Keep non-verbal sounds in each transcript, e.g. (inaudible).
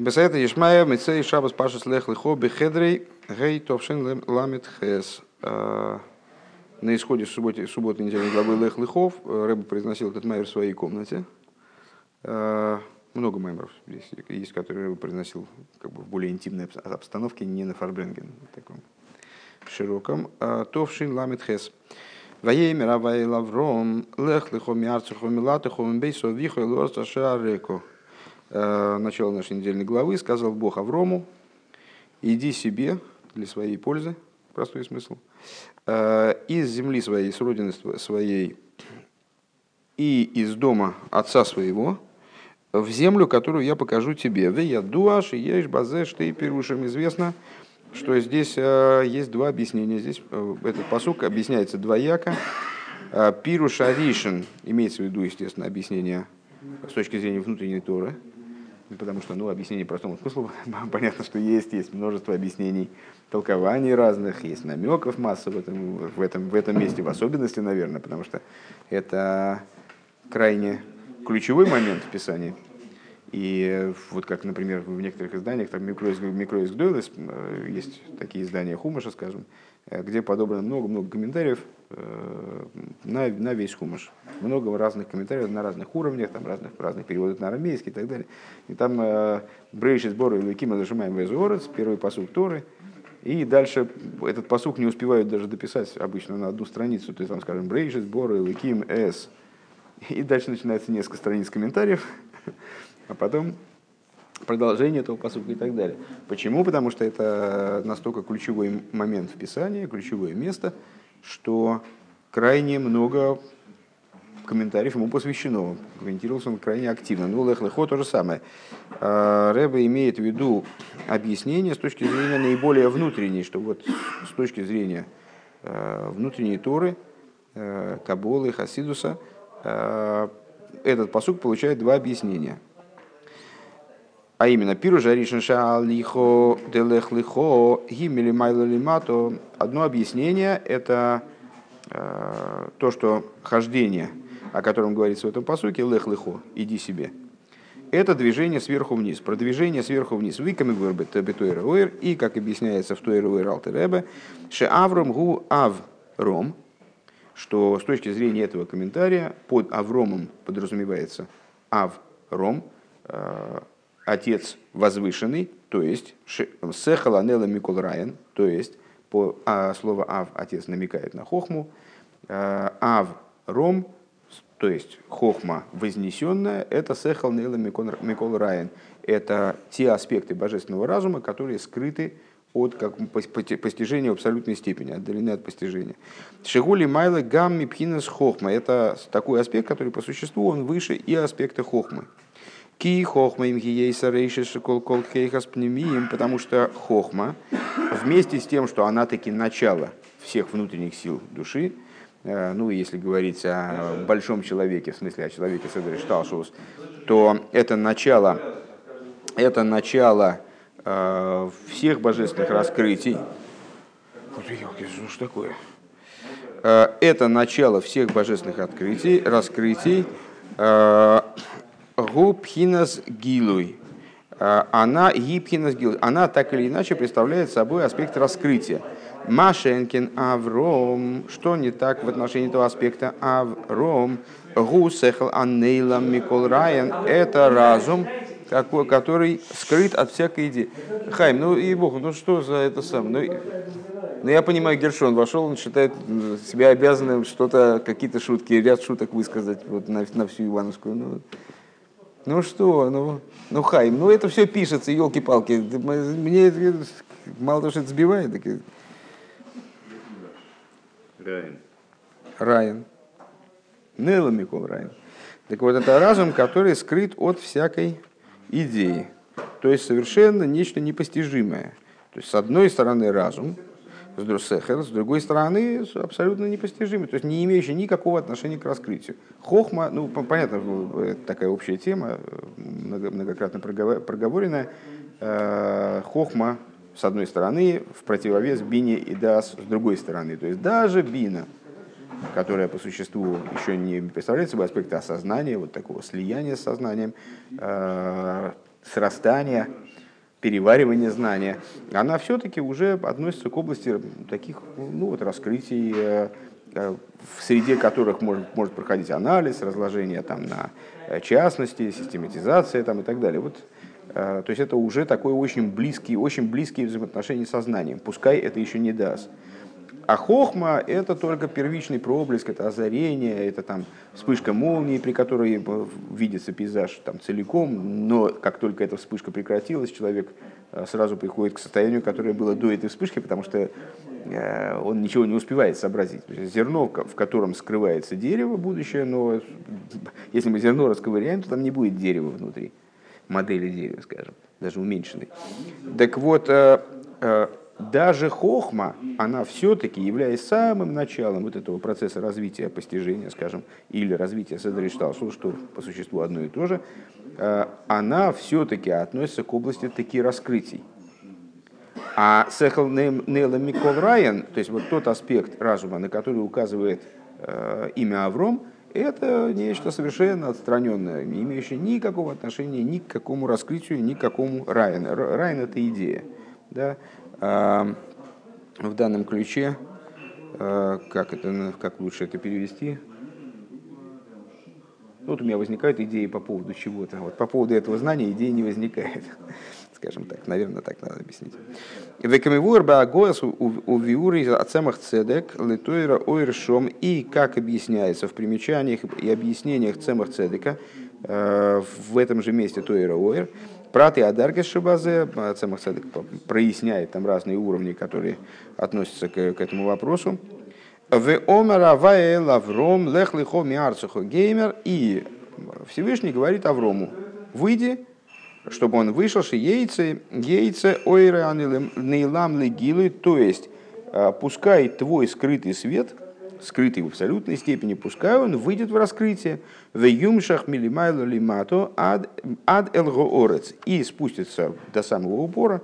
Бесаэта Ешмая, Мицей, Шабас, Пашас, Лех, Лихо, Бехедрей, Гей, Товшин, Ламит, Хес. На исходе субботы, субботы недельной главы Лех Лихов Рэба произносил этот майер в своей комнате. Много маймеров здесь есть, которые Рэба произносил как бы в более интимной обстановке, не на фарбренген, таком широком. Товшин, Ламит, Хес. Ваей Равай Лавром, Лех Лихо, Миарцухо, Милатухо, Мбейсо, Вихо, Лорца, Шаареко. Э, начало нашей недельной главы, сказал Бог Аврому, иди себе для своей пользы, простой смысл, э, из земли своей, с родины своей и из дома отца своего, в землю, которую я покажу тебе. Ве я дуаш ешь базе, что и пирушем известно, что здесь э, есть два объяснения. Здесь этот посук объясняется двояко. Пируша Ришин, имеется в виду, естественно, объяснение с точки зрения внутренней Торы, потому что ну, объяснение простому смыслу (laughs) понятно, что есть, есть множество объяснений, толкований разных, есть намеков масса в этом, в этом, в этом месте, в особенности, наверное, потому что это крайне ключевой момент в Писании. И вот как, например, в некоторых изданиях, там Микроиск Дойлес, э, есть такие издания Хумаша, скажем, Э, где подобрано много-много комментариев э, на, на весь хумаш. Много разных комментариев на разных уровнях, там разных, разных переводов на арамейский и так далее. И там э, Брейши сборы или Кима зажимаем Везуорец, первый посук Торы, и дальше этот посук не успевают даже дописать обычно на одну страницу. То есть там, скажем, Брейши сборы Луким С. И дальше начинается несколько страниц комментариев, а потом продолжение этого посука и так далее. Почему? Потому что это настолько ключевой момент в Писании, ключевое место, что крайне много комментариев ему посвящено. Комментировался он крайне активно. Ну, Лех Лехо то же самое. А, Рэба имеет в виду объяснение с точки зрения наиболее внутренней, что вот с точки зрения а, внутренней Торы, а, Каболы, Хасидуса, этот посук получает два объяснения – а именно пиру жаришин лихо делех лихо гимели майло лимато. Одно объяснение – это э, то, что хождение, о котором говорится в этом посуке, лех лихо, иди себе. Это движение сверху вниз, продвижение сверху вниз. Виками гурбет битуэр и, как объясняется в туэр уэр алтеребе, ше авром гу ав ром, что с точки зрения этого комментария под Авромом подразумевается ав ром, э, отец возвышенный, то есть сехаланела микол райан, то есть по а, слово ав отец намекает на хохму, а, ав ром, то есть хохма вознесенная, это сехал нейла микол райан. Это те аспекты божественного разума, которые скрыты от как, постижения в абсолютной степени, отдалены от постижения. Шигули майла гамми пхинас хохма. Это такой аспект, который по существу он выше и аспекта хохмы. Ки хохма им гиейса рейши кол хейхас пнемием, потому что хохма вместе с тем, что она таки начало всех внутренних сил души, э, ну, если говорить о большом человеке, в смысле о человеке Седри Шталшус, то это начало, это начало э, всех божественных раскрытий. Что ж такое? Э, это начало всех божественных открытий, раскрытий, Губхинас гилуй. А, она гибхинас гилуй. Она так или иначе представляет собой аспект раскрытия. Машенкин Авром. Что не так в отношении этого аспекта Авром? Гусехл Аннейлам Микол Райан. Это разум, какой, который скрыт от всякой идеи. Хайм, ну и бог, ну что за это сам? Ну, ну я понимаю, Гершон вошел, он считает себя обязанным что-то, какие-то шутки, ряд шуток высказать вот на, на всю Ивановскую. Ну, ну что, ну, ну Хайм, ну это все пишется, елки-палки. Мне мало того, что это сбивает, так... Райан. Райан. Нелла Микол Райан. Так вот, это разум, который скрыт от всякой идеи. То есть совершенно нечто непостижимое. То есть, с одной стороны, разум, с другой стороны, абсолютно непостижимый, то есть не имеющий никакого отношения к раскрытию. Хохма, ну, понятно, такая общая тема, многократно проговоренная. Э, хохма, с одной стороны, в противовес бине и дас с другой стороны. То есть даже бина, которая по существу еще не представляет собой аспекты осознания, вот такого слияния с сознанием, э, срастания, переваривания знания, она все-таки уже относится к области таких ну, вот, раскрытий, э, э, в среде которых может, может проходить анализ, разложение там, на частности, систематизация там, и так далее. Вот, то есть это уже такой очень близкий, очень близкие взаимоотношения со знанием. Пускай это еще не даст. А хохма – это только первичный проблеск, это озарение, это там вспышка молнии, при которой видится пейзаж там целиком, но как только эта вспышка прекратилась, человек э, сразу приходит к состоянию, которое было до этой вспышки, потому что э, он ничего не успевает сообразить. Зерно, в котором скрывается дерево будущее, но (laughs) если мы зерно расковыряем, то там не будет дерева внутри, модели дерева, скажем, даже уменьшенной. Так вот, э, даже хохма, она все-таки, являясь самым началом вот этого процесса развития постижения, скажем, или развития Седришталсу, что по существу одно и то же, э, она все-таки относится к области таких раскрытий. А Сехал Нейла Микол Райан, то есть вот тот аспект разума, на который указывает э, имя Авром, это нечто совершенно отстраненное, не имеющее никакого отношения ни к какому раскрытию, ни к какому Райану. Райан – это идея. Да? в данном ключе, э, как, это, как лучше это перевести, вот у меня возникают идеи по поводу чего-то. Вот по поводу этого знания идеи не возникает. (laughs) Скажем так, наверное, так надо объяснить. Векамивур баагоас у виуры ацемах цедек литойра ойршом. И как объясняется в примечаниях и объяснениях цемах цедека э, в этом же месте тойра ойр, Праты Адаргас Шабазе, Цемах Цедек проясняет там разные уровни, которые относятся к, к этому вопросу. В Омара Вае Лавром Лех Лихо Миарцухо Геймер. И Всевышний говорит Аврому, выйди, чтобы он вышел, что яйца, яйца ойра нейлам легилы, то есть а, пускай твой скрытый свет – скрытый в абсолютной степени, пускай он выйдет в раскрытие. В юмшах милимайло лимато ад, элгоорец. И спустится до самого упора,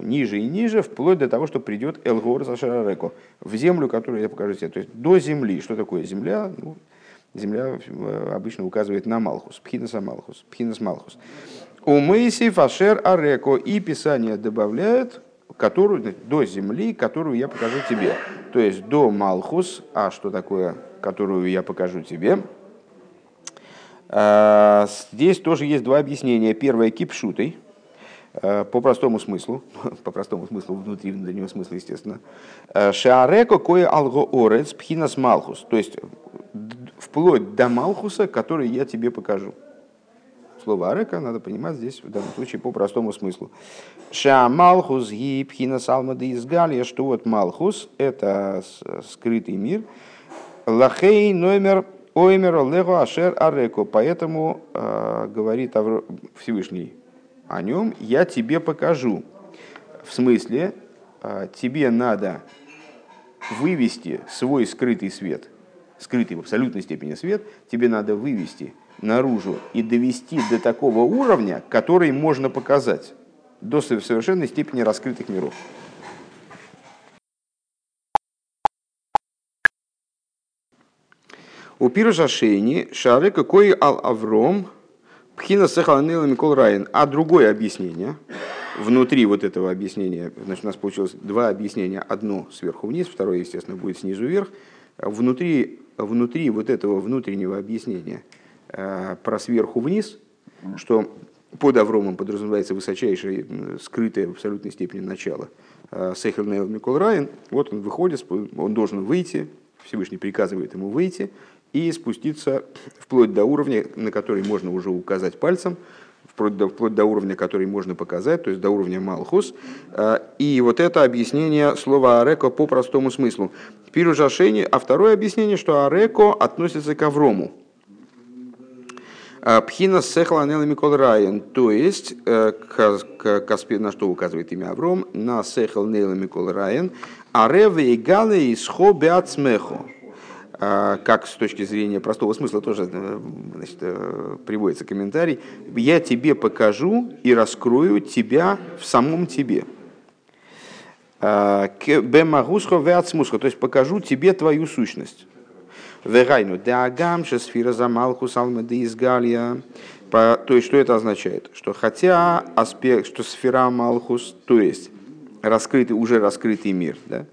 ниже и ниже, вплоть до того, что придет элгоорец ашарареко, в землю, которую я покажу тебе. То есть до земли. Что такое земля? Ну, земля э, обычно указывает на Малхус, Пхинас Малхус, Пхинас Малхус. У Мейси Фашер Ареко и Писание добавляет которую, до земли, которую я покажу тебе. То есть до Малхус, а что такое, которую я покажу тебе? А, здесь тоже есть два объяснения. Первое кипшутой, а, по простому смыслу, (laughs) по простому смыслу, внутри внутреннего смысла, естественно. А, Шаареко кое алго орец пхинас малхус, то есть вплоть до малхуса, который я тебе покажу. Слово арека надо понимать здесь в данном случае по простому смыслу. Ша Малхус ги пхина салмада из Галия, что вот Малхус – это скрытый мир. Лахей номер оймер лего ашер ареко. Поэтому э, говорит Всевышний о нем, я тебе покажу. В смысле, э, тебе надо вывести свой скрытый свет, скрытый в абсолютной степени свет, тебе надо вывести наружу и довести до такого уровня, который можно показать до совершенной степени раскрытых миров. У пируша шейни шары какой ал авром пхина сахаланила микол райан. А другое объяснение, внутри вот этого объяснения, значит, у нас получилось два объяснения. Одно сверху вниз, второе, естественно, будет снизу вверх. Внутри, внутри вот этого внутреннего объяснения про сверху вниз, что под Авромом подразумевается высочайшее, скрытое в абсолютной степени начало. А, Сехел Нейл Микол Райан, вот он выходит, он должен выйти, Всевышний приказывает ему выйти и спуститься вплоть до уровня, на который можно уже указать пальцем, вплоть до, уровня, который можно показать, то есть до уровня Малхус. А, и вот это объяснение слова Ареко по простому смыслу. Пиружашение, а второе объяснение, что Ареко относится к Аврому. А, Пхина сехла анела микол райан, то есть, э, на что указывает имя Авром, на сехал нейла микол райан, а реве и гале из хо смехо. А, как с точки зрения простого смысла тоже э, значит, э, приводится комментарий, я тебе покажу и раскрою тебя в самом тебе. Бемагусхо веацмусхо, то есть покажу тебе твою сущность. Вегайну деагам сфера за Малхус Алмады из Галия. То есть, что это означает? Что хотя аспект, что сфера Малхус, то есть раскрытый, уже раскрытый мир, да,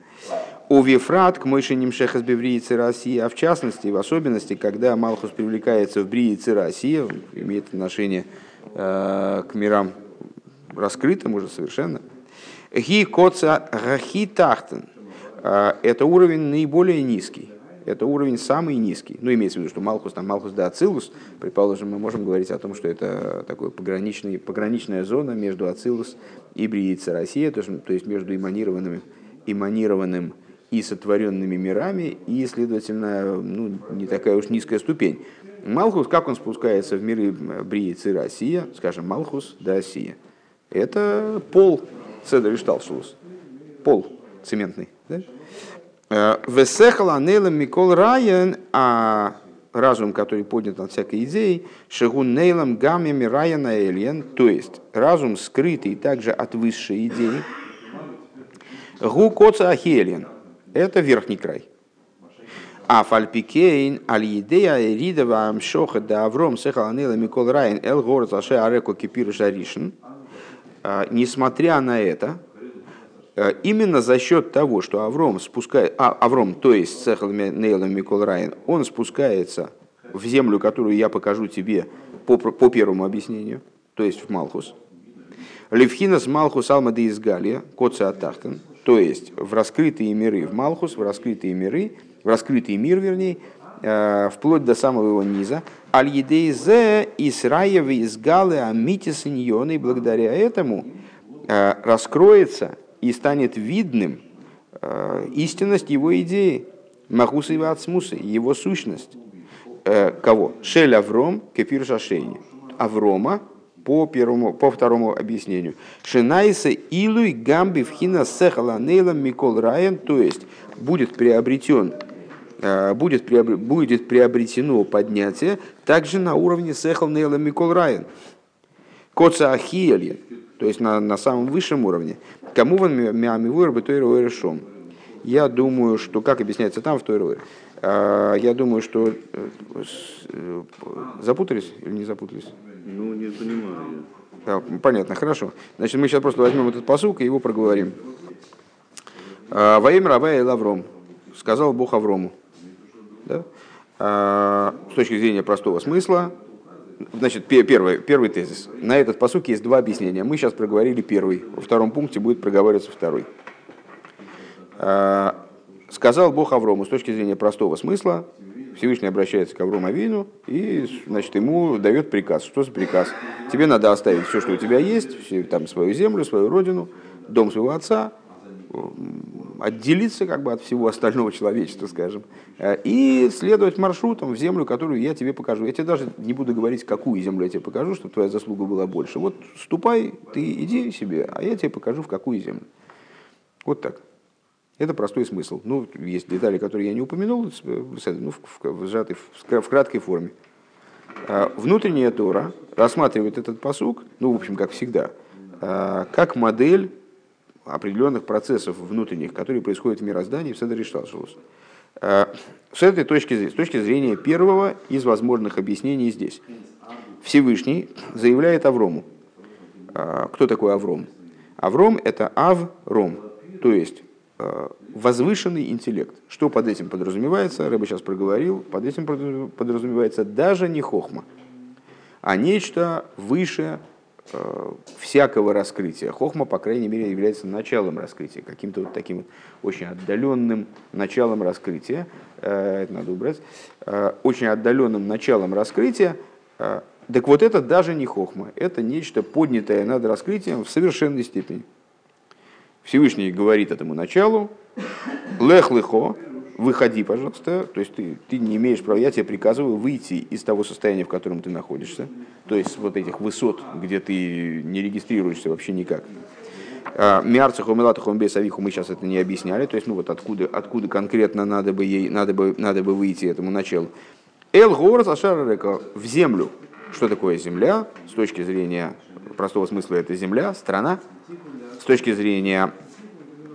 у Вифрат к мышеним шехас бевриицы России, а в частности, в особенности, когда Малхус привлекается в бриице России, имеет отношение э, к мирам раскрытым уже совершенно. Ги коца гахи тахтен. Э, это уровень наиболее низкий. Это уровень самый низкий. Ну, имеется в виду, что Малхус, там Малхус да Ацилус, предположим, мы можем говорить о том, что это такой пограничный, пограничная зона между Ацилус и Бриица Россия, то есть, то есть между иманированным, иманированным и сотворенными мирами, и, следовательно, ну, не такая уж низкая ступень. Малхус, как он спускается в миры Бриицы Россия, скажем, Малхус да Россия, это пол Седер и Шталшус, пол цементный. Да? Э, Весехала нейлом Микол Райан, а разум, который поднят от всякой идеи, шагун нейлом гамми Райана Эльен, то есть разум скрытый также от высшей идеи, гу коца ахелен, это верхний край. А фальпикейн аль-идея ридова амшоха да авром сехаланела Микол Райан эл город аше ареко кипиру жаришин. Э, несмотря на это, именно за счет того, что Авром спускает, а, Авром, то есть Сехал Нейлом Микол Райан, он спускается в землю, которую я покажу тебе по, по первому объяснению, то есть в Малхус. Левхинас Малхус Алмады из Галия, Коца Атахтен, то есть в раскрытые миры в Малхус, в раскрытые миры, в раскрытый мир, вернее, э, вплоть до самого его низа. Аль-Едейзе Исраева из Галы Амитис и благодаря этому э, раскроется и станет видным э, истинность его идеи, Махуса и Ацмуса, его сущность. Э, кого? Шель Авром, Кефир Шашейни. Аврома, по, первому, по второму объяснению. Шинайса Илуй Гамби Вхина Сехала Нейлам Микол Райан, то есть будет приобретен э, будет, приобр... будет приобретено поднятие также на уровне Сехал Нейла Микол Райан. Коца Ахиелья, то есть на, на самом высшем уровне. Кому вон миамивуэр бы решом. Я думаю, что, как объясняется там в той а, я думаю, что э, э, запутались или не запутались? Ну, не понимаю. А, понятно, хорошо. Значит, мы сейчас просто возьмем этот посук и его проговорим. А, Во имя раба и Лавром, сказал Бог Аврому. Да? С точки зрения простого смысла, Значит, первый, первый тезис. На этот посук есть два объяснения. Мы сейчас проговорили первый. Во втором пункте будет проговариваться второй. А, сказал Бог Аврому с точки зрения простого смысла. Всевышний обращается к Аврому Авину и значит, ему дает приказ. Что за приказ? Тебе надо оставить все, что у тебя есть, все, там, свою землю, свою родину, дом своего отца, отделиться как бы от всего остального человечества, скажем, э, и следовать маршрутом в землю, которую я тебе покажу. Я тебе даже не буду говорить, какую землю я тебе покажу, чтобы твоя заслуга была больше. Вот ступай, ты иди себе, а я тебе покажу, в какую землю. Вот так. Это простой смысл. Ну, есть детали, которые я не упомянул, ну, в, в, сжатой, в краткой форме. Э, внутренняя Тора рассматривает этот посук, ну, в общем, как всегда, э, как модель определенных процессов внутренних, которые происходят в мироздании в Седер Ишталшус. Э, с этой точки зрения, с точки зрения первого из возможных объяснений здесь. Всевышний заявляет Аврому. Э, кто такой Авром? Авром – это Авром, то есть э, возвышенный интеллект. Что под этим подразумевается? Рыба сейчас проговорил. Под этим подразумевается даже не хохма, а нечто выше Э, всякого раскрытия. Хохма, по крайней мере, является началом раскрытия, каким-то вот таким вот очень отдаленным началом раскрытия. Э, это надо убрать. Э, очень отдаленным началом раскрытия. Так вот это даже не хохма, это нечто поднятое над раскрытием в совершенной степени. Всевышний говорит этому началу, лех лехо, выходи, пожалуйста. То есть ты, ты не имеешь права, я тебе приказываю выйти из того состояния, в котором ты находишься. То есть вот этих высот, где ты не регистрируешься вообще никак. А, Миарцаху Мелатаху Мбесавиху мы сейчас это не объясняли. То есть, ну вот откуда, откуда конкретно надо бы, ей, надо, бы, надо бы выйти этому началу. Эл Город Ашарарека в землю. Что такое земля? С точки зрения простого смысла это земля, страна. С точки зрения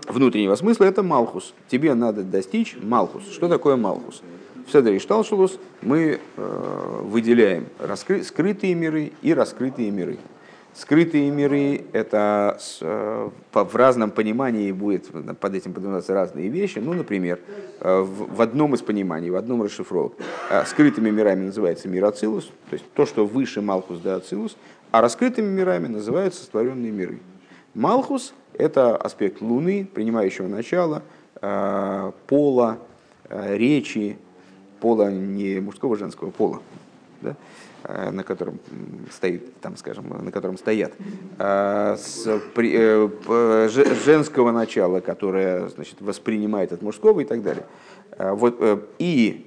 внутреннего смысла это Малхус. Тебе надо достичь Малхус. Что такое Малхус? в Седер Ишталшулус мы э, выделяем раскры, скрытые миры и раскрытые миры. Скрытые миры – это э, в разном понимании будет под этим подразумеваться разные вещи. Ну, например, э, в, одном из пониманий, в одном расшифровок, скрытыми мирами называется мир Ацилус, то есть то, что выше Малхус да Ацилус, а раскрытыми мирами называются сотворенные миры. Малхус – это аспект Луны, принимающего начало, пола, речи, пола не мужского, женского пола, да? Э, на котором стоит, там, скажем, на котором стоят, а с, э, женского начала, которое значит, воспринимает от мужского и так далее. А вот, э, и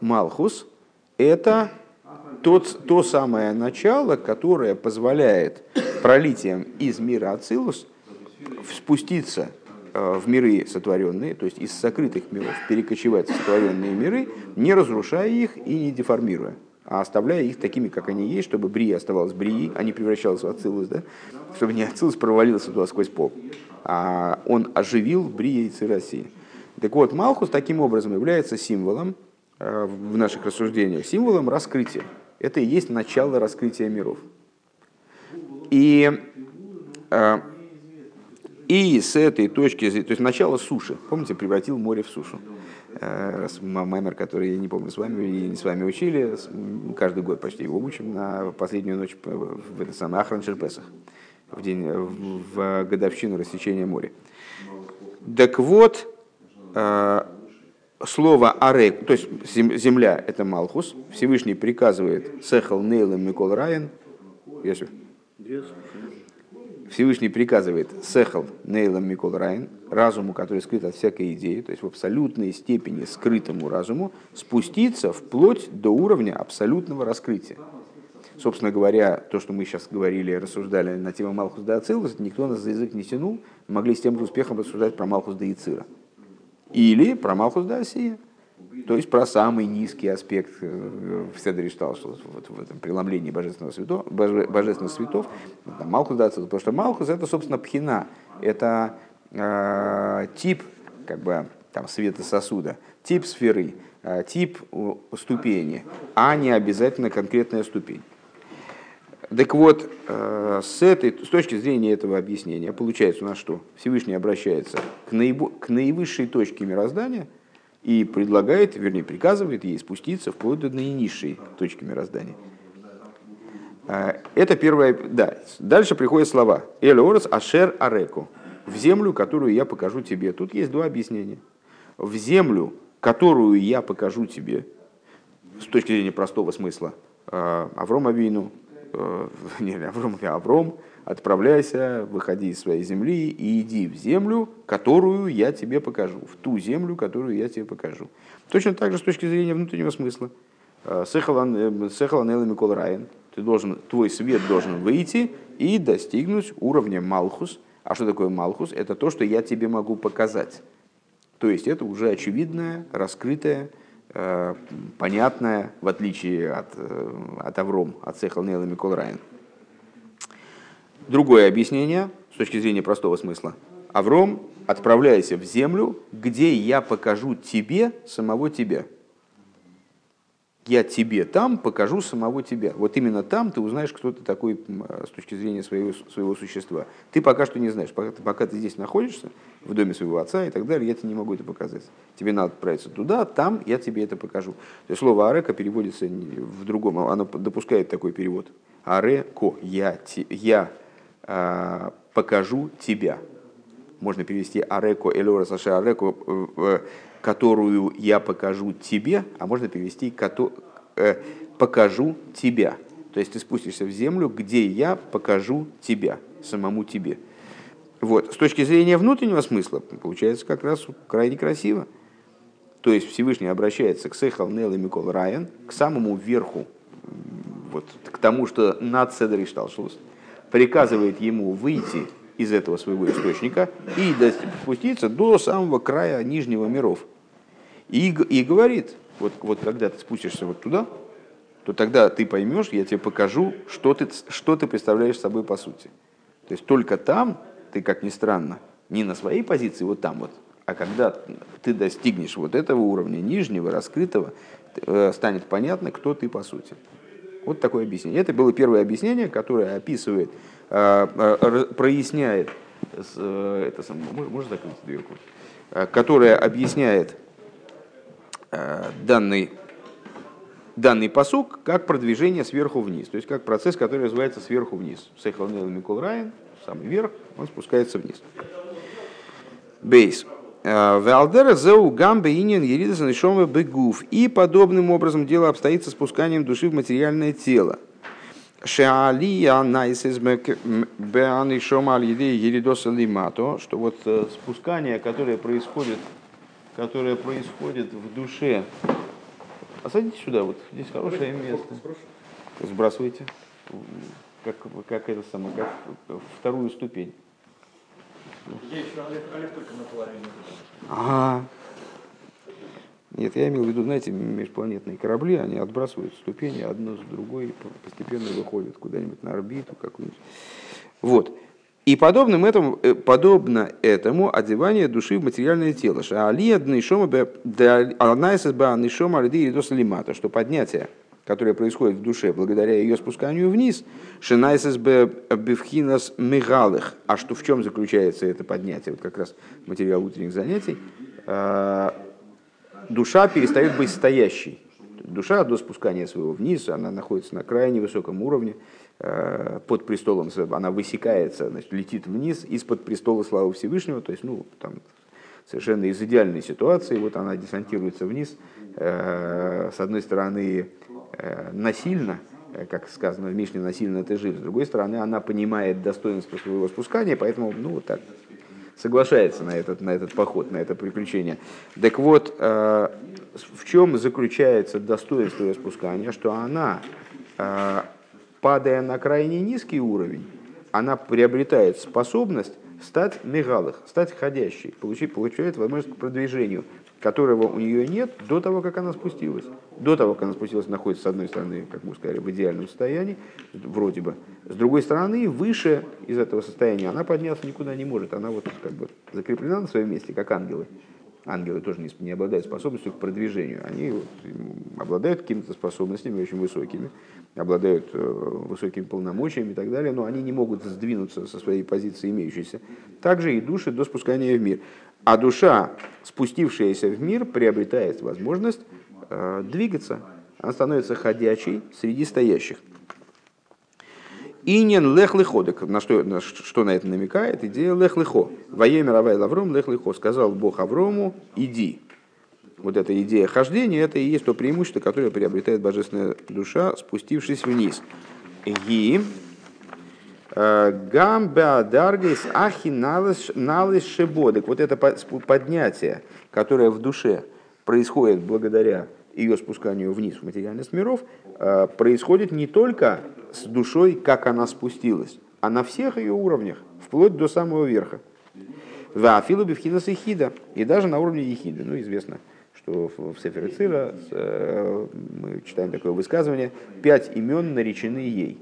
Малхус – это тот, то самое начало, которое позволяет пролитием из мира Ацилус спуститься в миры сотворенные, то есть из сокрытых миров перекочевать в сотворенные миры, не разрушая их и не деформируя а оставляя их такими, как они есть, чтобы Брия оставалась Брией, а не превращалась в Ацилус, да? чтобы не Ацилус провалился туда сквозь пол, а он оживил Брия и России. Так вот, Малхус таким образом является символом э, в наших рассуждениях, символом раскрытия. Это и есть начало раскрытия миров. И, э, и с этой точки, то есть начало суши, помните, превратил море в сушу. Э, маймер, который, я не помню, с вами или не с вами учили, каждый год почти его учим на последнюю ночь в это самое Ахран Шерпесах, в, день, в годовщину рассечения моря. Так вот, э, слово арек, то есть земля это Малхус, Всевышний приказывает Сехал Нейлем Микол если Всевышний приказывает Сехал Нейлам Микол Райн, разуму, который скрыт от всякой идеи, то есть в абсолютной степени скрытому разуму, спуститься вплоть до уровня абсолютного раскрытия. Собственно говоря, то, что мы сейчас говорили, рассуждали на тему Малхус да Ацилус, никто нас за язык не тянул, могли с тем же успехом рассуждать про Малхус да Ицира. Или про Малхус да Осия. То есть про самый низкий аспект э, в Седре Шталшус, вот в этом преломлении божественного святов, божественных светов, Малхус да потому что Малхус это, собственно, пхина, это э, тип как бы, там, света сосуда, тип сферы, э, тип ступени, а не обязательно конкретная ступень. Так вот, э, с, этой, с точки зрения этого объяснения, получается у нас что? Всевышний обращается к, наибо, к наивысшей точке мироздания – и предлагает, вернее, приказывает ей спуститься вплоть до наинизшей точки мироздания. А, это первое, да. Дальше приходят слова. Элеорес ашер ареку. В землю, которую я покажу тебе. Тут есть два объяснения. В землю, которую я покажу тебе, с точки зрения простого смысла, а, Авром Авину, э, (laughs) не, Авром, Авром, отправляйся, выходи из своей земли и иди в землю, которую я тебе покажу, в ту землю, которую я тебе покажу. Точно так же с точки зрения внутреннего смысла. Э, Сехалан э, Микол Райан, ты должен, твой свет должен выйти и достигнуть уровня Малхус. А что такое Малхус? Это то, что я тебе могу показать. То есть это уже очевидное, раскрытое, э, понятное, в отличие от, от Авром, от Сехал Микол Райан. Другое объяснение с точки зрения простого смысла. Авром, отправляйся в землю, где я покажу тебе самого тебя. Я тебе там покажу самого тебя. Вот именно там ты узнаешь, кто ты такой с точки зрения своего, своего существа. Ты пока что не знаешь. Пока пока ты здесь находишься, в доме своего отца и так далее, я тебе не могу это показать. Тебе надо отправиться туда, там я тебе это покажу. То есть слово «арека» переводится в другом, оно допускает такой перевод. «Ареко» – «я», я Э, покажу тебя. Можно перевести ареко элора саше ареко, э, которую я покажу тебе, а можно перевести э, покажу тебя. То есть ты спустишься в землю, где я покажу тебя, самому тебе. Вот. С точки зрения внутреннего смысла, получается как раз крайне красиво. То есть Всевышний обращается к Сехал Нел и Микол Райан, к самому верху, вот, к тому, что над Седри Шталшус, приказывает ему выйти из этого своего источника и спуститься до самого края нижнего миров. И, и говорит, вот, вот когда ты спустишься вот туда, то тогда ты поймешь, я тебе покажу, что ты, что ты представляешь собой по сути. То есть только там ты, как ни странно, не на своей позиции, вот там вот, А когда ты достигнешь вот этого уровня нижнего, раскрытого, э, станет понятно, кто ты по сути. Вот такое объяснение. Это было первое объяснение, которое описывает, проясняет, это самое, можно закрыть дверку, которое объясняет данный данный посук как продвижение сверху вниз, то есть как процесс, который называется сверху вниз. Сейхалнел Микол Райан, самый верх, он спускается вниз. Бейс. Э, Валдера зеу гамбе инин еридас бегуф. И подобным образом дело обстоит со спусканием души в материальное тело. Шеалия найсис беанишома алиде еридоса лимато, что вот э, спускание, которое происходит, которое происходит в душе а садитесь сюда, вот здесь хорошее место. Сбрасывайте. Как, как это самое, как вторую ступень. Я еще Олег, Олег только наполовину. Ага. Нет, я имел в виду, знаете, межпланетные корабли, они отбрасывают ступени одну с другой, постепенно выходят куда-нибудь на орбиту какую-нибудь. Вот. И подобным этому, э, подобно этому одевание души в материальное тело. Что поднятие, которое происходит в душе благодаря ее спусканию вниз, шинайсес бевхинас мегалых. А что в чем заключается это поднятие? Вот как раз материал утренних занятий. Душа перестает быть стоящей. Душа до спускания своего вниз, она находится на крайне высоком уровне, Э, под престолом, она высекается, значит, летит вниз из-под престола славы Всевышнего, то есть, ну, там, совершенно из идеальной ситуации, вот она десантируется вниз, э, с одной стороны, э, насильно, как сказано в Мишне, насильно ты жив, с другой стороны, она понимает достоинство своего спускания, поэтому, ну, вот так, соглашается на этот, на этот поход, на это приключение. Так вот, в чем заключается достоинство ее спускания, что она падая на крайне низкий уровень, она приобретает способность стать мегалых, стать ходящей, получить, получает возможность к продвижению, которого у нее нет до того, как она спустилась. До того, как она спустилась, находится, с одной стороны, как мы сказали, в идеальном состоянии, вроде бы. С другой стороны, выше из этого состояния она подняться никуда не может. Она вот как бы закреплена на своем месте, как ангелы ангелы тоже не, не обладают способностью к продвижению. Они вот, обладают какими-то способностями очень высокими, обладают э, высокими полномочиями и так далее, но они не могут сдвинуться со своей позиции имеющейся. Также и души до спускания в мир. А душа, спустившаяся в мир, приобретает возможность э, двигаться. Она становится ходячей среди стоящих. Инин лех лихо. На что, на что на это намекает? Идея лех лихо. Воемер Авай Лавром лех лихо. Сказал Бог Аврому, иди. Вот эта идея хождения, это и есть то преимущество, которое приобретает божественная душа, спустившись вниз. И э, гамбя даргис ахи налыс шебодек. Вот это поднятие, которое в душе происходит благодаря ее спусканию вниз в материальность миров, э, происходит не только с душой, как она спустилась, а на всех ее уровнях, вплоть до самого верха. Вафилу бифхинас хида и даже на уровне ехиды. Ну, известно, что в Сефере Цира э, мы читаем такое высказывание, пять имен наречены ей.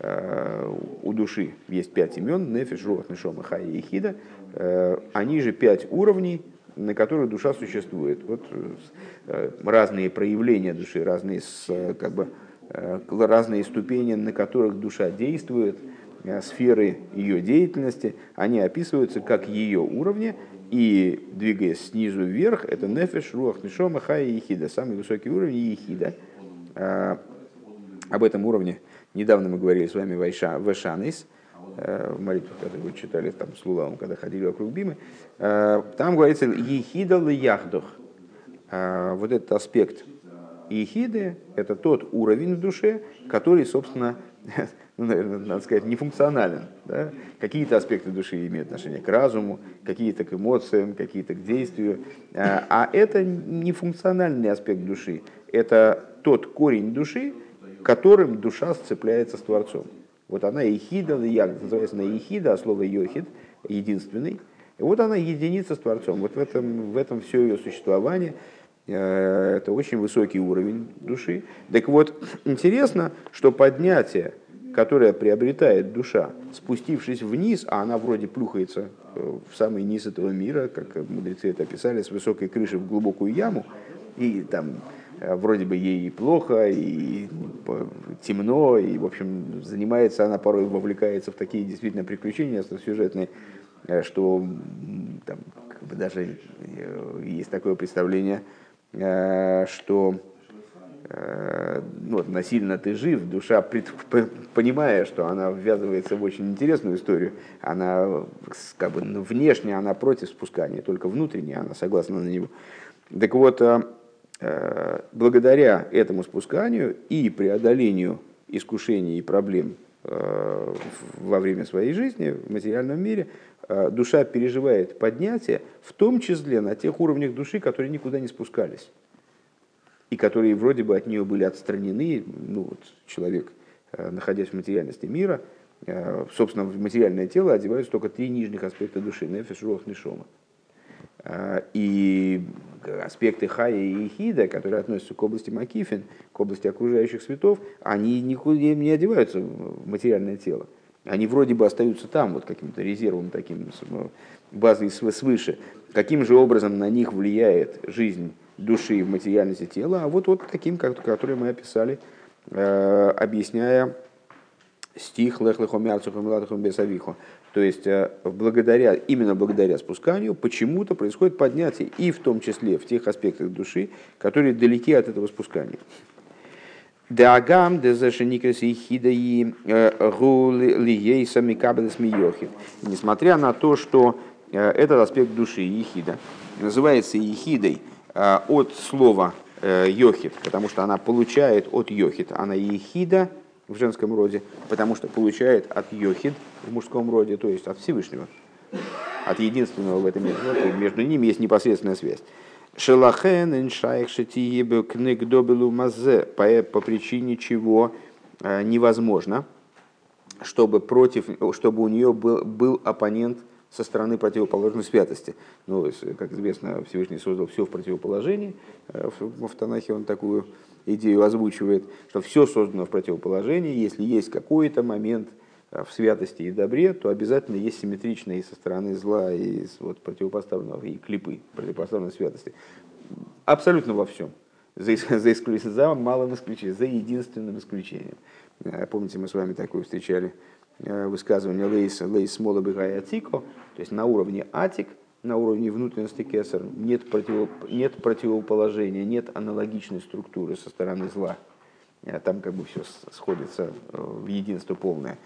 Э, у души есть пять имен, Нефиш, Руах, Нишома, Хай и Ехида. Э, они же пять уровней, на которых душа существует. Вот разные проявления души, разные как бы, разные ступени, на которых душа действует, сферы ее деятельности, они описываются как ее уровни, и двигаясь снизу вверх, это нефеш, руах, нишома, хай и ехида, самый высокий уровень ехида. Э, об этом уровне недавно мы говорили с вами в Вешанис, в молитве, которую читали там с Лулавом, когда ходили вокруг Бимы. Там говорится «Ехида яхдох». Вот этот аспект Ехиды – это тот уровень в душе, который, собственно, (laughs) наверное, надо сказать, нефункционален. Да? Какие-то аспекты души имеют отношение к разуму, какие-то к эмоциям, какие-то к действию. А, а это нефункциональный аспект души. Это тот корень души, которым душа сцепляется с Творцом. Вот она ехида, называется она ехида, а слово йохид – единственный. И вот она единица с Творцом. Вот в этом, в этом все ее существование – Э, это очень высокий уровень души. Так вот, интересно, что поднятие, которое приобретает душа, спустившись вниз, а она вроде плюхается э, в самый низ этого мира, как мудрецы это описали, с высокой крыши в глубокую яму, и там э, вроде бы ей плохо, и темно, и, в общем, занимается она порой, вовлекается в такие действительно приключения сюжетные, э, что там, как бы даже есть такое представление, что Э, ну, вот, насильно ты жив, душа, понимая, что она ввязывается в очень интересную историю, она как бы ну, внешне она против спускания, только внутренне она согласна на него. Так вот, э, э, благодаря этому спусканию и преодолению искушений и проблем во время своей жизни в материальном мире, душа переживает поднятие, в том числе на тех уровнях души, которые никуда не спускались и которые вроде бы от нее были отстранены, ну вот человек, э, находясь в материальности мира, э, собственно, в материальное тело одеваются только три нижних аспекта души, нефиш, рох, нишома. Э, и аспекты хая и хида, которые относятся к области Макифин, к области окружающих светов, они никуда не одеваются в материальное тело. Они вроде бы остаются там, вот каким-то резервом таким, базой свыше. Каким же образом на них влияет жизнь души в материальности тела, а вот, вот таким, как, который мы описали, э, объясняя стих «Лех лехом ярцухом миладухом бесавиху». То есть, э, благодаря, именно благодаря спусканию почему-то происходит поднятие, и в том числе в тех аспектах души, которые далеки от этого спускания. Дагам дезешеникрес и хида и э, гулией самикабелес. Несмотря на то, что э, этот аспект души, ехида, называется ехидой, от слова э, йохид, потому что она получает от йохид, она ехида в женском роде, потому что получает от йохид в мужском роде, то есть от Всевышнего, от единственного в этом мире. Вот, между ними есть непосредственная связь. Шелахен иншайх шетиебе книг добелу мазе, по причине чего э, невозможно, чтобы, против, чтобы у нее был, был оппонент со стороны противоположной святости. Ну, как известно, Всевышний создал все в противоположении. Э, в Танахе он такую идею озвучивает, что все создано в противоположении. Если есть какой-то момент э, в святости и добре, то обязательно есть симметричные со стороны зла и вот, противопоставленного, и клипы противопоставленной святости. Абсолютно во всем. За, за, исключением, за малым исключением, за единственным исключением. Э, помните, мы с вами такую встречали высказывание לית, לית שמאלא בעתיקא, то есть на уровне עתיק, на уровне внутренности כתר нет, против, нет противоположения, нет аналогичной структуры со стороны зла. Э, там как бы все сходится э, в единство полное.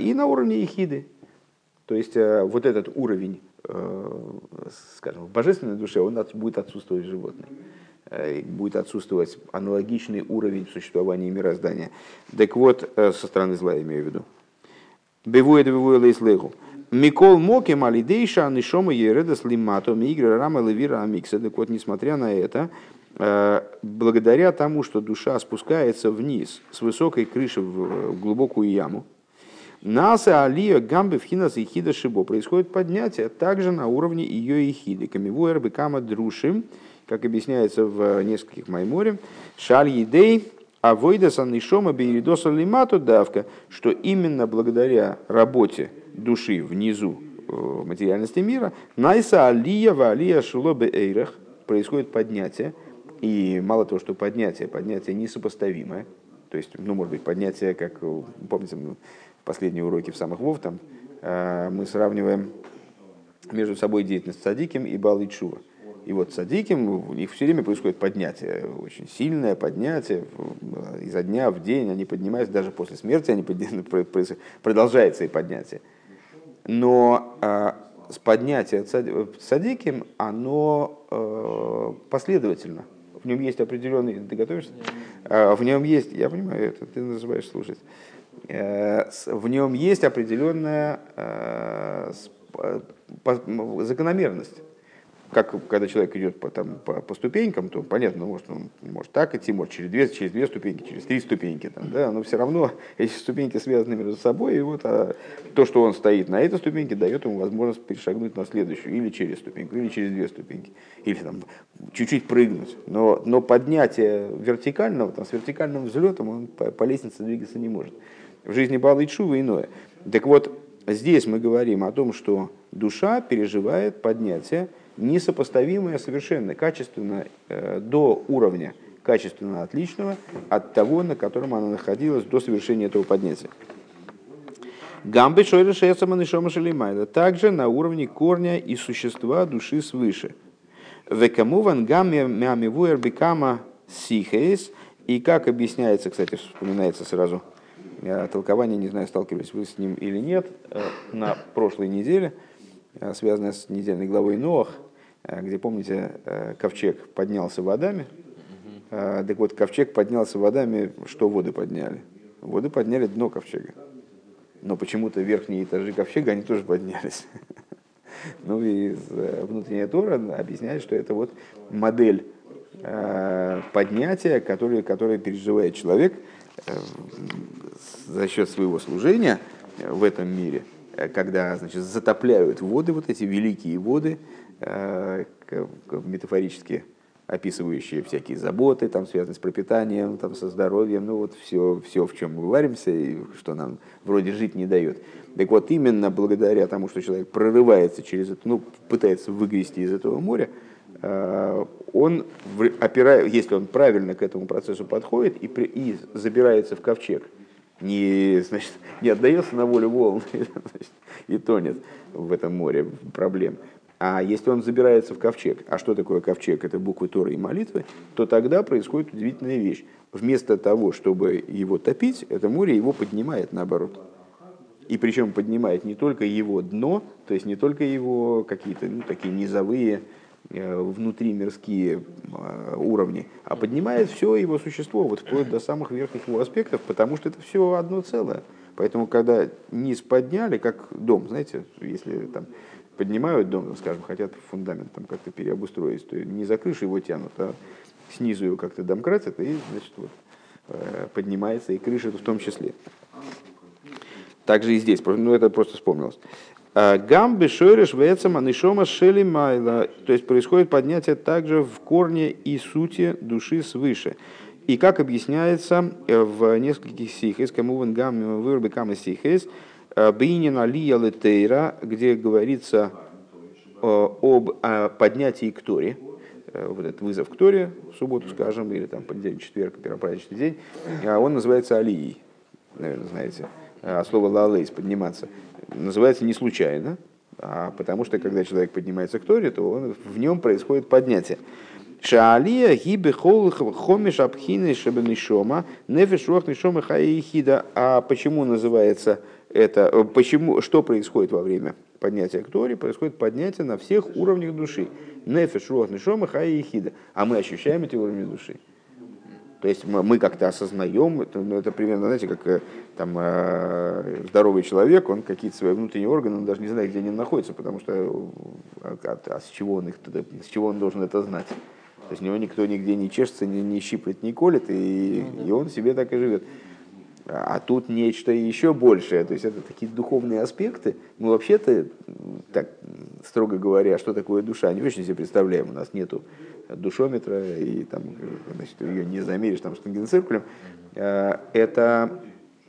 И на уровне Ехиды, то есть вот этот уровень, скажем, в божественной душе, он будет отсутствовать в будет отсутствовать аналогичный уровень существования мироздания. Так вот, со стороны зла я имею в виду. Бевует бевует лейслегу. Микол моки малидейша нишома ередас лимато мигра рама левира амикса. Так вот, несмотря на это, э, благодаря тому, что душа спускается вниз с высокой крыши в глубокую яму, Наса алия гамбе вхинас и хида шибо. Происходит поднятие также на уровне ее и хиды. Камивуэр бекама друшим, как объясняется в нескольких майморе. Шаль едей а войда саннишома бейридоса лимату давка, что именно благодаря работе души внизу э, материальности мира, найса алия ва алия шилобе эйрах, происходит поднятие, и мало того, что поднятие, поднятие несопоставимое, то есть, ну, может быть, поднятие, как, э, помните, мы последние уроки в самых Вов, там, э, мы сравниваем между собой деятельность садиким и балычува. И вот садиким, у них все время происходит поднятие, очень сильное поднятие, изо дня в день они поднимаются, даже после смерти они продолжается и поднятие. Но э, с поднятия садиким, оно э, последовательно. В нем есть определенный, ты готовишься? Э, в нем есть, я понимаю, это ты называешь слушать. Э, в нем есть определенная э, закономерность как когда человек идет по, там, по, по ступенькам, то понятно, может, он может так идти, может через две, через две ступеньки, через три ступеньки, там, да, но все равно (laughs) эти ступеньки связаны между собой, и вот а то, что он стоит на этой ступеньке, дает ему возможность перешагнуть на следующую, или через ступеньку, или через две ступеньки, или там чуть-чуть прыгнуть. Но, но поднятие вертикального, там, с вертикальным взлетом он по, по лестнице двигаться не может. в жизни Бала и Чува иное. Так вот, здесь мы говорим о том, что душа переживает поднятие, несопоставимое совершенно, качественно э, до уровня качественно отличного от того, на котором она находилась до совершения этого поднятия. Гамбы шойрешесаманышома также на уровне корня и существа души свыше. Векамуван гамме мямивуэр бекама сихейс. И как объясняется, кстати, вспоминается сразу э, толкование, не знаю, сталкивались вы с ним или нет, э, на прошлой неделе, связанное с недельной главой Ноах, где, помните, ковчег поднялся водами. Так вот, ковчег поднялся водами, что воды подняли? Воды подняли дно ковчега. Но почему-то верхние этажи ковчега, они тоже поднялись. (laughs) Ну и внутренняя Тора объясняет, что это вот модель Э, поднятия, которое, которое переживает человек э, за счет своего служения в этом мире, э, когда значит, затопляют воды, вот эти великие воды, метафорически описывающие всякие заботы, там, связанные с пропитанием, там, со здоровьем, ну вот все, все, в чем мы варимся и что нам вроде жить не дает. Так вот, именно благодаря тому, что человек прорывается через это, ну, пытается выгрести из этого моря, Э, он, опирает, если он правильно к этому процессу подходит и, при, и забирается в ковчег, не, значит, не отдается на волю волн (laughs) значит, и тонет в этом море проблем. А если он забирается в ковчег, а что такое ковчег? Это буквы Торы и молитвы, то тогда происходит удивительная вещь. Вместо того, чтобы его топить, это море его поднимает наоборот. И причем поднимает не только его дно, то есть не только его какие-то ну, такие низовые Э, внутримирские э, уровни, а поднимает все его существо, вот вплоть до самых верхних его аспектов, потому что это все одно целое. Поэтому, когда низ подняли, как дом, знаете, если там поднимают дом, скажем, хотят фундамент там как-то переобустроить, то не за крышу его тянут, а снизу его как-то домкратят, и, значит, вот, э, поднимается и крыша в том числе. Также и здесь, ну это просто вспомнилось. Гамбы шойреш вецама нишома шели майла. То есть происходит поднятие также в корне и сути души свыше. И как объясняется э, в нескольких стихах, кому вен гамме вырбы камы стихес, э, бинин алия летейра, где говорится э, об поднятии к Торе, вот этот вызов к Торе в субботу, скажем, или там понедельник, четверг, первопраздничный день, он называется алией, наверное, знаете, от слова лалейс, подниматься называется не случайно, а потому что когда человек поднимается к Торе, то он, в нем происходит поднятие. Шаалия гибе хомиш абхины шабанишома нефиш нишома хаихида. А почему называется это, почему, что происходит во время поднятия к Торе? Происходит поднятие на всех уровнях души. Нефиш руах нишома хаихида. А мы ощущаем эти уровни души. То есть мы как-то осознаем, это, ну, это примерно, знаете, как э, там, э, здоровый человек, он какие-то свои внутренние органы, он даже не знает, где они находятся, потому что а, а, а с, чего он их, с чего он должен это знать. То есть у него никто нигде не чешется, не, не щиплет, не колет, и, и он себе так и живет. А тут нечто еще большее, то есть это такие духовные аспекты. Мы вообще-то, так строго говоря, что такое душа, не очень себе представляем. У нас нету душометра, и там, значит, ее не замеришь там штангенциркулем. А, это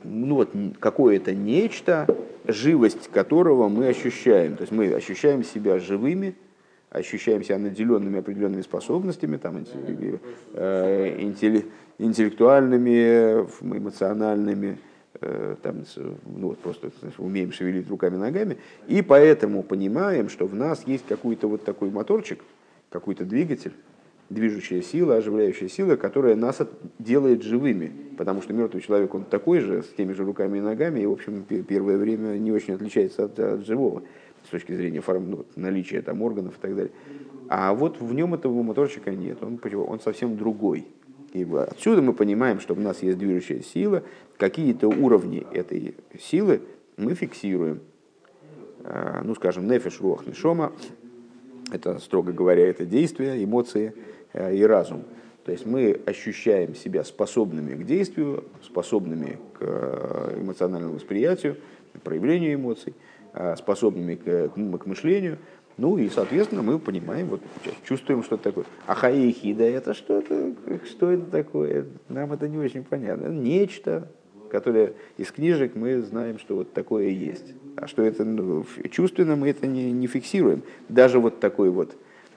ну, вот, какое-то нечто, живость которого мы ощущаем. То есть мы ощущаем себя живыми, ощущаем себя наделенными определенными способностями, там, э, интеллектуальными, эмоциональными, э, там, ну, вот просто умеем шевелить руками, ногами, и поэтому понимаем, что в нас есть какой-то вот такой моторчик, какой-то двигатель, движущая сила, оживляющая сила, которая нас делает живыми. Потому что мертвый человек, он такой же, с теми же руками и ногами, и, в общем, первое время не очень отличается от, от живого с точки зрения форм, ну, наличия там, органов и так далее. А вот в нем этого моторчика нет, он, он совсем другой. И отсюда мы понимаем, что у нас есть движущая сила, какие-то уровни этой силы мы фиксируем. А, ну, скажем, нефиш, руах, нишома, это, строго говоря, это действия, эмоции э, и разум. То есть мы ощущаем себя способными к действию, способными к э, эмоциональному восприятию, проявлению эмоций – способными к, к мышлению. Ну и, соответственно, мы понимаем, вот, чувствуем, что это такое. А хаихида это что это, что это такое? Нам это не очень понятно. Нечто, которое из книжек мы знаем, что вот такое есть. А что это ну, чувственно, мы это не, не фиксируем. Даже вот такой вот,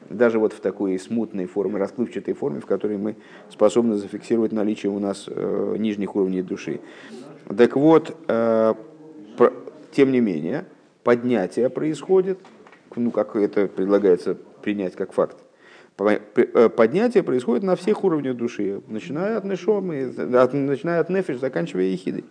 даже вот в такой смутной форме, расплывчатой форме, в которой мы способны зафиксировать наличие у нас э, нижних уровней души. Так вот, э, про, тем не менее, поднятие происходит, ну, как это предлагается принять как факт. Э, поднятие происходит на всех уровнях души, начиная от нешомы, начиная от нефиш, заканчивая ехидой.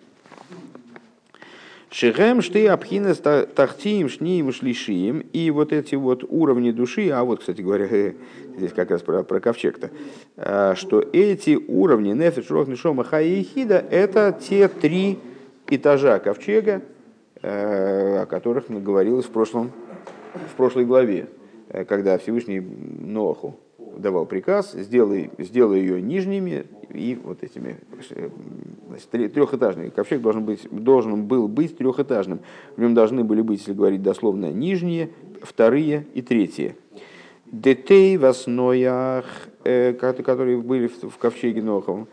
Шехем шты абхинес тахтиим шниим шлишиим. И вот эти вот уровни души, а вот, кстати говоря, (laughs) здесь как раз про, про ковчег-то, э, что эти уровни нефиш, рох, нешома, ха и ехида, это те три этажа ковчега, о которых говорилось в, прошлом, в прошлой главе. Э, когда Всевышний Ноаху давал приказ, сделай, сделай ее нижними и вот этими э, значит, трехэтажными. Ковчег должен, быть, должен был быть трехэтажным. В нем должны были быть, если говорить дословно, нижние, вторые и третьи. Детей в основах, э, которые были в ковчеге Ноховом.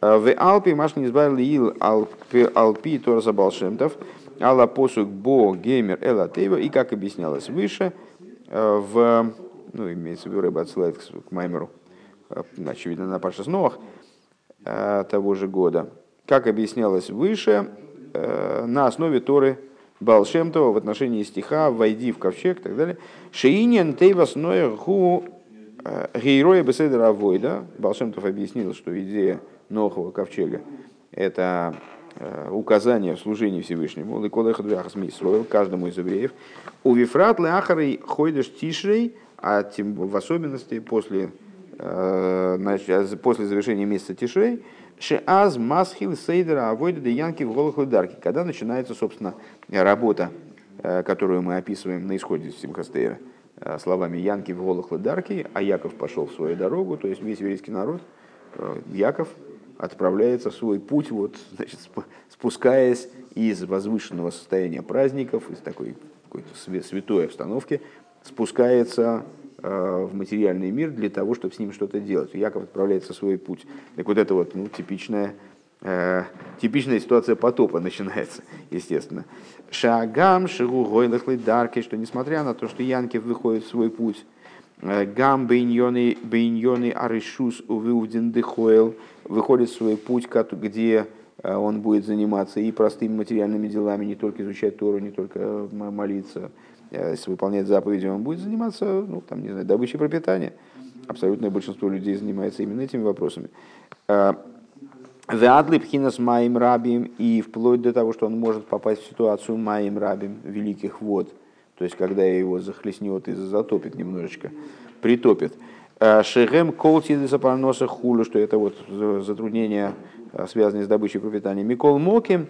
В Алпе Машни избавили ил Алпи Тора Забалшемтов, Алла посук Бо Геймер Элатева, и как объяснялось выше – Э, в, ну, имеется в виду, рыба отсылает к, Маймеру, э, очевидно, на Паша Новых э, того же года. Как объяснялось выше, на основе Торы Балшемтова в отношении стиха «Войди в ковчег» и так далее. Шеинен тейвас гу гейроя беседера авойда. Балшемтов объяснил, что идея Нохова ковчега – это Э, указания в служении Всевышнему, каждому из евреев. У Вифрат Леахарой ходишь тишрей, а тем в особенности после, э, после завершения месяца тишрей, Шеаз Масхил Сейдера Авойда Янки в голых ударки, когда начинается, собственно, работа, э, которую мы описываем на исходе Симхастейра, словами Янки в голых ударки, а Яков пошел в свою дорогу, то есть весь еврейский народ, Яков отправляется в свой путь, вот, значит, спускаясь из возвышенного состояния праздников, из такой какой-то святой обстановки, спускается э, в материальный мир для того, чтобы с ним что-то делать. Яков отправляется в свой путь. Так вот это вот ну, типичная, э, типичная ситуация потопа (laughs) начинается, естественно. Шагам, шигу, гойлахлы, дарки, что несмотря на то, что Янкев выходит в свой путь, э, Гам бейньоны аришус увиудин дехойл, выходит в свой путь, где э, он будет заниматься и простыми материальными делами, не только изучать Тору, не только э, молиться, э, выполнять заповеди, он будет заниматься, ну, там, не знаю, добычей пропитания. Абсолютное большинство людей занимается именно этими вопросами. Веадли пхинас маим рабим, и вплоть до того, что он может попасть в ситуацию маим рабим, великих вод, то есть когда его захлестнет и затопит немножечко, притопит. Э, Шерем колти запаноса хулю, что это вот затруднения, э, связанные с добычей пропитания. Микол моки,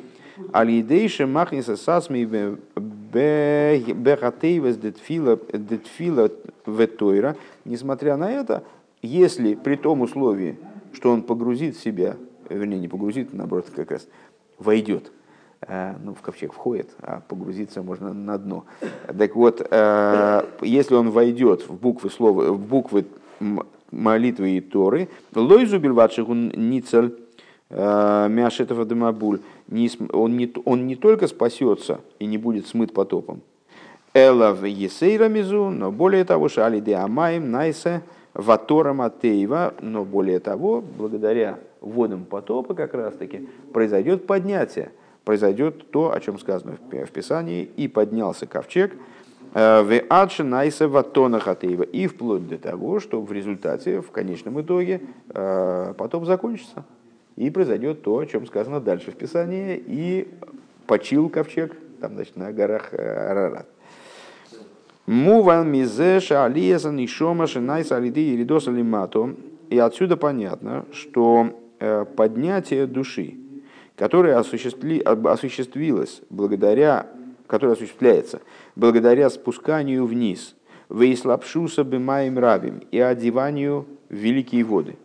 алидейше махниса сасми бехатейвес детфила ветойра. Несмотря на это, если при том условии, что он погрузит себя, вернее, не погрузит, наоборот, как раз войдет, э, ну, в ковчег входит, а погрузиться можно на дно. Так вот, если он войдет в буквы слова, в буквы молитвы и Торы. Лойзу бельватшихун ницель э, мяшетова демабуль. Он не, он не только спасется и не будет смыт потопом. Эла в есейра мизу, но более того, шали де амаем найсе ватора матеева, но более того, благодаря водам потопа как раз таки произойдет поднятие, произойдет то, о чем сказано в Писании, и поднялся ковчег – в адши найса ватона хатеева. И вплоть до того, что в результате, в конечном итоге, э, потом закончится. И произойдет то, о чем сказано дальше в Писании. И почил ковчег там, значит, на горах э, Арарат. Муван мизеша алиеса нишома шинайса алиды и лимато. И отсюда понятно, что поднятие души, которое осуществи, осуществилось благодаря который осуществляется благодаря спусканию вниз, вейслапшуса бимаем рабим и одеванию в великие воды.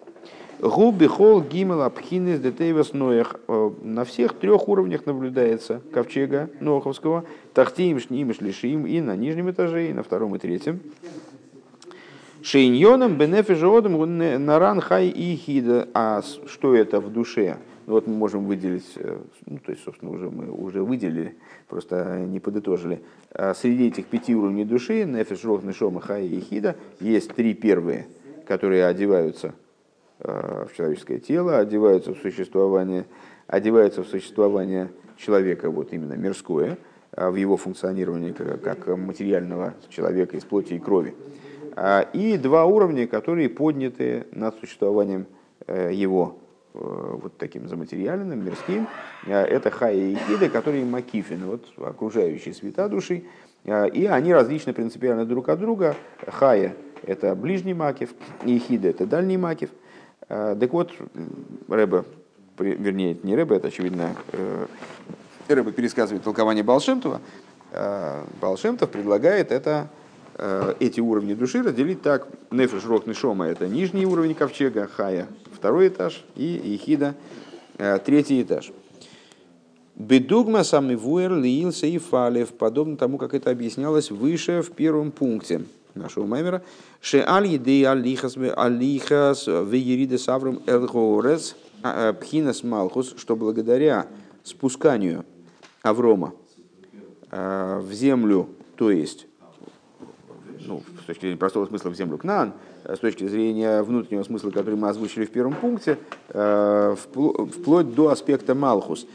Губи хол гимел абхинес детейвас ноях. Э, на всех трех уровнях наблюдается ковчега Ноховского, тахтиим, шним, шлишим и на нижнем этаже, и на втором и третьем. Шейньоном бенефи жодом наран хай и хида. А что это в душе? Вот мы можем выделить, э, ну, то есть, собственно, уже мы уже выделили, просто не подытожили. А среди этих пяти уровней души, нефиш, рох, нешома, хай и хида, есть три первые, которые одеваются э, в человеческое тело, одеваются в существование, одеваются в существование человека, вот именно мирское, а в его функционировании как материального человека из плоти и крови. А, и два уровня, которые подняты над существованием э, его вот таким заматериальным, мирским. А, это хая и хида, которые макифины, вот, окружающие света души. И они различны принципиально друг от друга. Хая – это ближний макив, и хида – это дальний макив. Так вот, Рэба, вернее, не Рэба, это, очевидно, э, Рэба пересказывает толкование Балшемтова. Балшемтов предлагает это Э, эти уровни души разделить так. Нефеш, Рох, Нишома – это нижний уровень ковчега, Хая – второй этаж, и Ихида – третий этаж. Бедугма самый вуэр лиился и фалев, подобно тому, как это объяснялось выше в первом пункте нашего маймера. Ше аль еды алихас алихас веериде саврум элгорес а, э, пхинас малхус, что благодаря спусканию Аврома э, в землю, то есть ну, с точки зрения простого смысла в землю Кнаан, э, с точки зрения внутреннего смысла, который мы озвучили в первом пункте, э, вплоть до аспекта Малхус.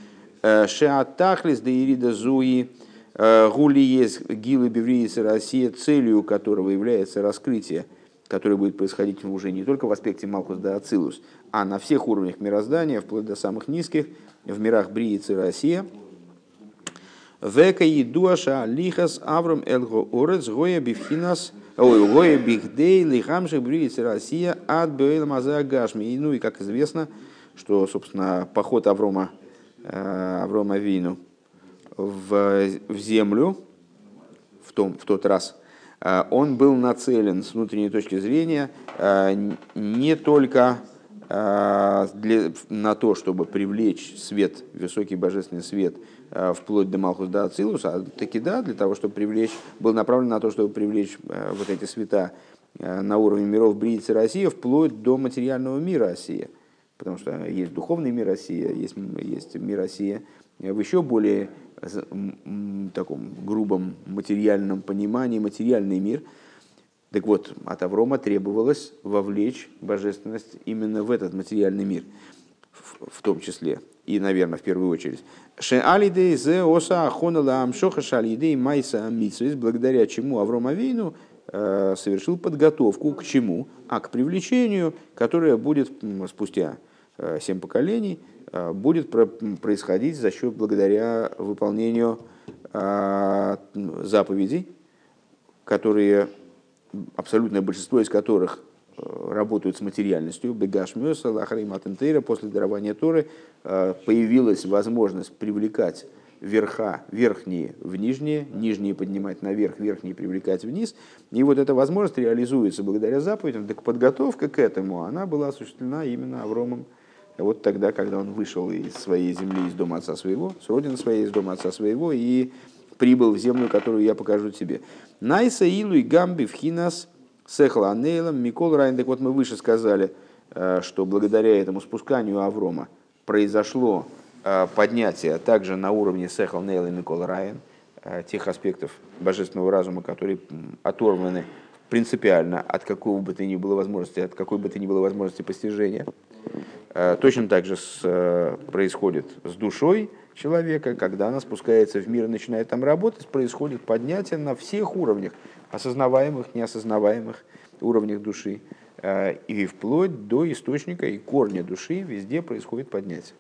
Э, Шеатахлис да Ирида Зуи Гулиес Гилы Бевриис Россия, целью которого является раскрытие, которое будет происходить уже не только в аспекте Малхус да Ацилус, а на всех уровнях мироздания, вплоть до самых низких, в мирах Брииц и Россия – Века и дуаша лихас авром элго орец гоя бифхинас ой гоя бихдей лихамши бриицы Россия от маза гашми. Ну и как известно, что собственно поход Аврома э, Аврома Вину в, в землю в, том, в тот раз, э, он был нацелен с внутренней точки зрения э, не только для, на то, чтобы привлечь свет, высокий божественный свет вплоть до Малхус до Ацилус, а таки да, для того, чтобы привлечь, был направлен на то, чтобы привлечь э, вот эти света э, на уровне миров Бриицы России, вплоть до материального мира России. Потому что есть духовный мир России, есть, есть мир России в еще более таком грубом материальном понимании, материальный мир. Так вот, от Аврома требовалось вовлечь божественность именно в этот материальный мир, в, том числе, и, наверное, в первую очередь. Ше алидей зе оса ахонала амшоха шалидей майса амитсвис, благодаря чему Авром Авейну э, совершил подготовку к чему? А к привлечению, которое будет спустя э, семь поколений, э, будет происходить за счет благодаря выполнению заповедей, которые абсолютное большинство из которых работают с материальностью, бегашмёса, лахрим атентейра, после дарования Торы э, появилась возможность привлекать верха, верхние в нижние, нижние поднимать наверх, верхние привлекать вниз. И вот эта возможность реализуется благодаря заповедям. Так подготовка к этому, она была осуществлена именно Авромом вот тогда, когда он вышел из своей земли, из дома отца своего, с родины своей, из дома отца своего, и прибыл в землю, которую я покажу тебе. Найса илу и гамби хинас – Сехла Анейлом, Микол Райн. Так вот мы выше сказали, э, что благодаря этому спусканию Аврома произошло э, поднятие также на уровне Сехла Нейла и Микол Райан, э, тех аспектов божественного разума, которые оторваны принципиально от какого бы то ни было возможности, от какой бы то ни было возможности постижения. Точно так же с, происходит с душой человека, когда она спускается в мир и начинает там работать, происходит поднятие на всех уровнях, осознаваемых, неосознаваемых уровнях души. Э, и вплоть до источника и корня души везде происходит поднятие.